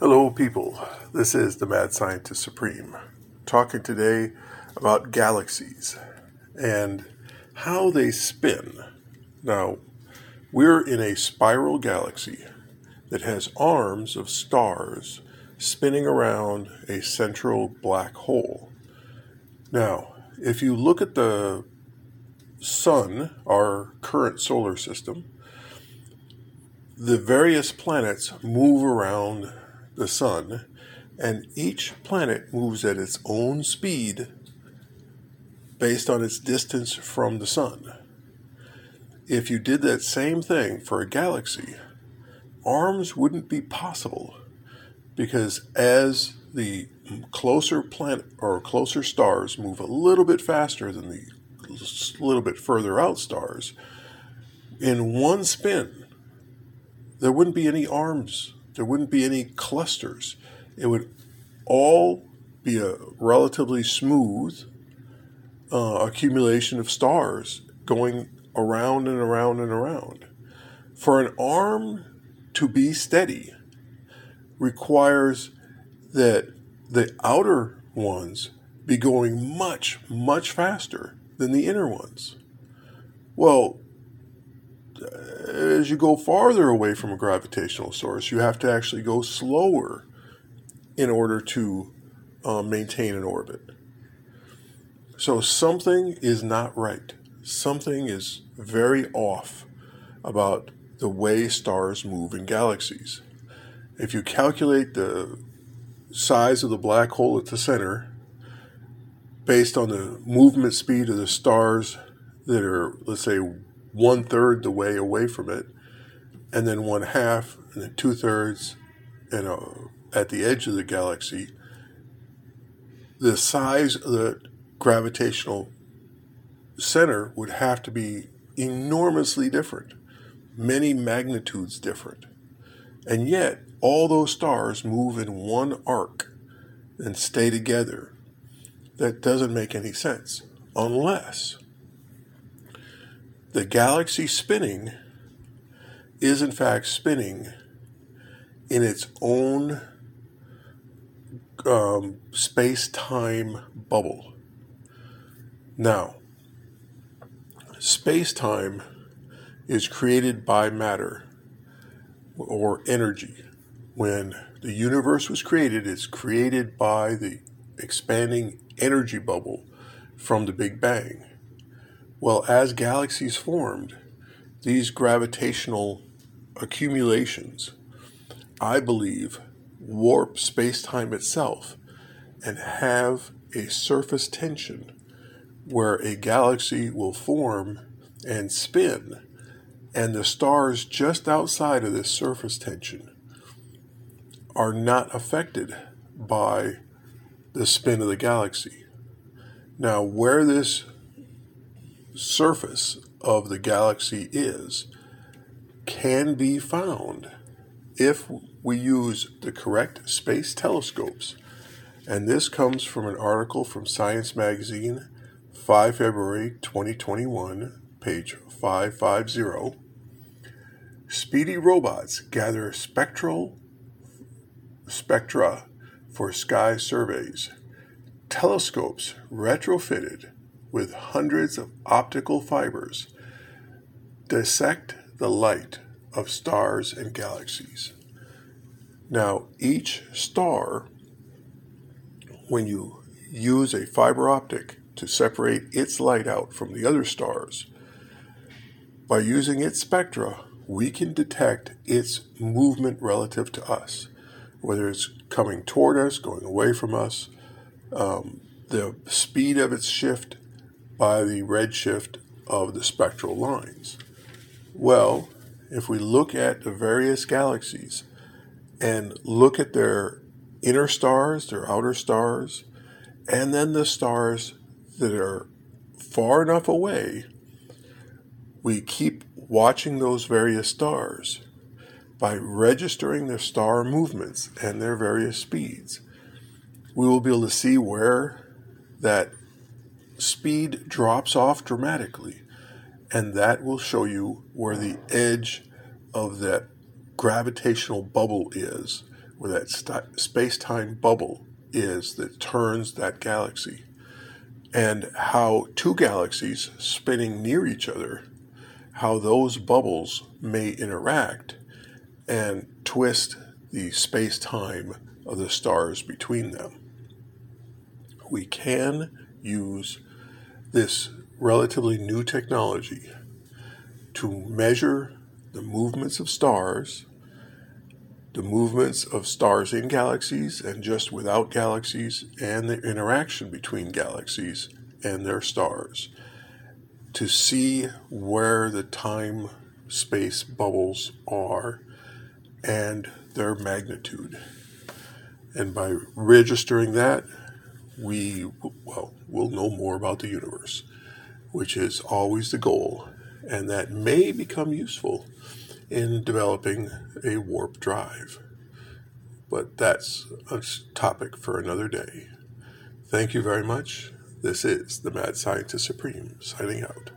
Hello, people. This is the Mad Scientist Supreme, talking today about galaxies and how they spin. Now, we're in a spiral galaxy that has arms of stars spinning around a central black hole. Now, if you look at the sun, our current solar system, the various planets move around the sun, and each planet moves at its own speed based on its distance from the sun. If you did that same thing for a galaxy, arms wouldn't be possible because as the closer planet or closer stars move a little bit faster than the little bit further out stars, in one spin, there wouldn't be any arms there wouldn't be any clusters. It would all be a relatively smooth uh, accumulation of stars going around and around and around. For an arm to be steady requires that the outer ones be going much, much faster than the inner ones. Well, as you go farther away from a gravitational source, you have to actually go slower in order to uh, maintain an orbit. So something is not right. Something is very off about the way stars move in galaxies. If you calculate the size of the black hole at the center based on the movement speed of the stars that are, let's say, one third the way away from it, and then one half, and then two thirds, and at the edge of the galaxy, the size of the gravitational center would have to be enormously different, many magnitudes different. And yet, all those stars move in one arc and stay together. That doesn't make any sense unless the galaxy spinning is in fact spinning in its own um, space time bubble. Now, space time is created by matter or energy. When the universe was created, it's created by the expanding energy bubble from the Big Bang. Well, as galaxies formed, these gravitational accumulations, I believe, warp space time itself and have a surface tension where a galaxy will form and spin, and the stars just outside of this surface tension are not affected by the spin of the galaxy. Now, where this surface of the galaxy is can be found if we use the correct space telescopes. And this comes from an article from Science Magazine, 5 February 2021, page 550. Speedy robots gather spectral spectra for sky surveys. Telescopes retrofitted with hundreds of optical fibers dissect the light of stars and galaxies. Now, each star, when you use a fiber optic to separate its light out from the other stars, by using its spectra, we can detect its movement relative to us, whether it's coming toward us, going away from us, um, the speed of its shift, by the redshift of the spectral lines? Well, if we look at the various galaxies and look at their inner stars, their outer stars, and then the stars that are far enough away, we keep watching those various stars by registering their star movements and their various speeds. We will be able to see where that speed drops off dramatically. And that will show you where the edge of that gravitational bubble is, where that st- space time bubble is that turns that galaxy, and how two galaxies spinning near each other, how those bubbles may interact and twist the space time of the stars between them. We can use this relatively new technology to measure the movements of stars, the movements of stars in galaxies and just without galaxies, and the interaction between galaxies and their stars to see where the time space bubbles are and their magnitude. And by registering that, we, well, will know more about the universe, which is always the goal, and that may become useful in developing a warp drive. But that's a topic for another day. Thank you very much. This is the Mad Scientist Supreme signing out.